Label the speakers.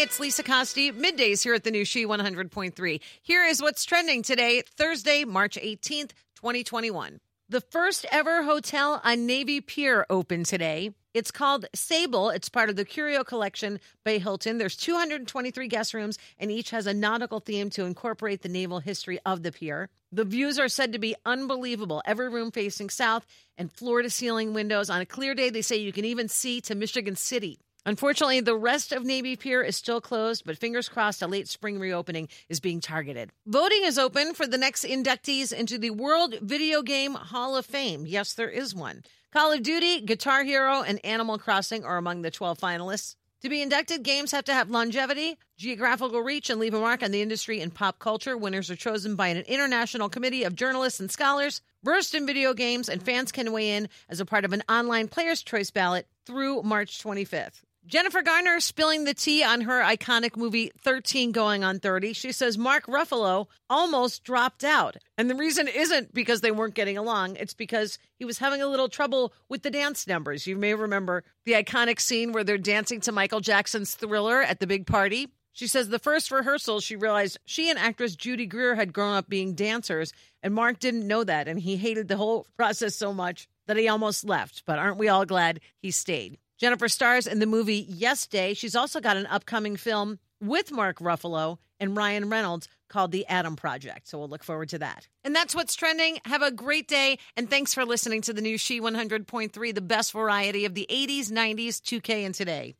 Speaker 1: it's Lisa Costi. Middays here at the new She 100.3. Here is what's trending today, Thursday, March 18th, 2021. The first ever hotel on Navy Pier opened today. It's called Sable. It's part of the Curio Collection by Hilton. There's 223 guest rooms, and each has a nautical theme to incorporate the naval history of the pier. The views are said to be unbelievable. Every room facing south and floor to ceiling windows. On a clear day, they say you can even see to Michigan City. Unfortunately, the rest of Navy Pier is still closed, but fingers crossed a late spring reopening is being targeted. Voting is open for the next inductees into the World Video Game Hall of Fame. Yes, there is one. Call of Duty, Guitar Hero, and Animal Crossing are among the 12 finalists. To be inducted, games have to have longevity, geographical reach, and leave a mark on the industry and pop culture. Winners are chosen by an international committee of journalists and scholars versed in video games, and fans can weigh in as a part of an online player's choice ballot through March 25th. Jennifer Garner spilling the tea on her iconic movie 13 going on 30. She says Mark Ruffalo almost dropped out. And the reason isn't because they weren't getting along, it's because he was having a little trouble with the dance numbers. You may remember the iconic scene where they're dancing to Michael Jackson's thriller at the big party. She says the first rehearsal, she realized she and actress Judy Greer had grown up being dancers, and Mark didn't know that. And he hated the whole process so much that he almost left. But aren't we all glad he stayed? Jennifer stars in the movie Yes Day. She's also got an upcoming film with Mark Ruffalo and Ryan Reynolds called The Adam Project. So we'll look forward to that. And that's what's trending. Have a great day. And thanks for listening to the new She 100.3, the best variety of the 80s, 90s, 2K, and today.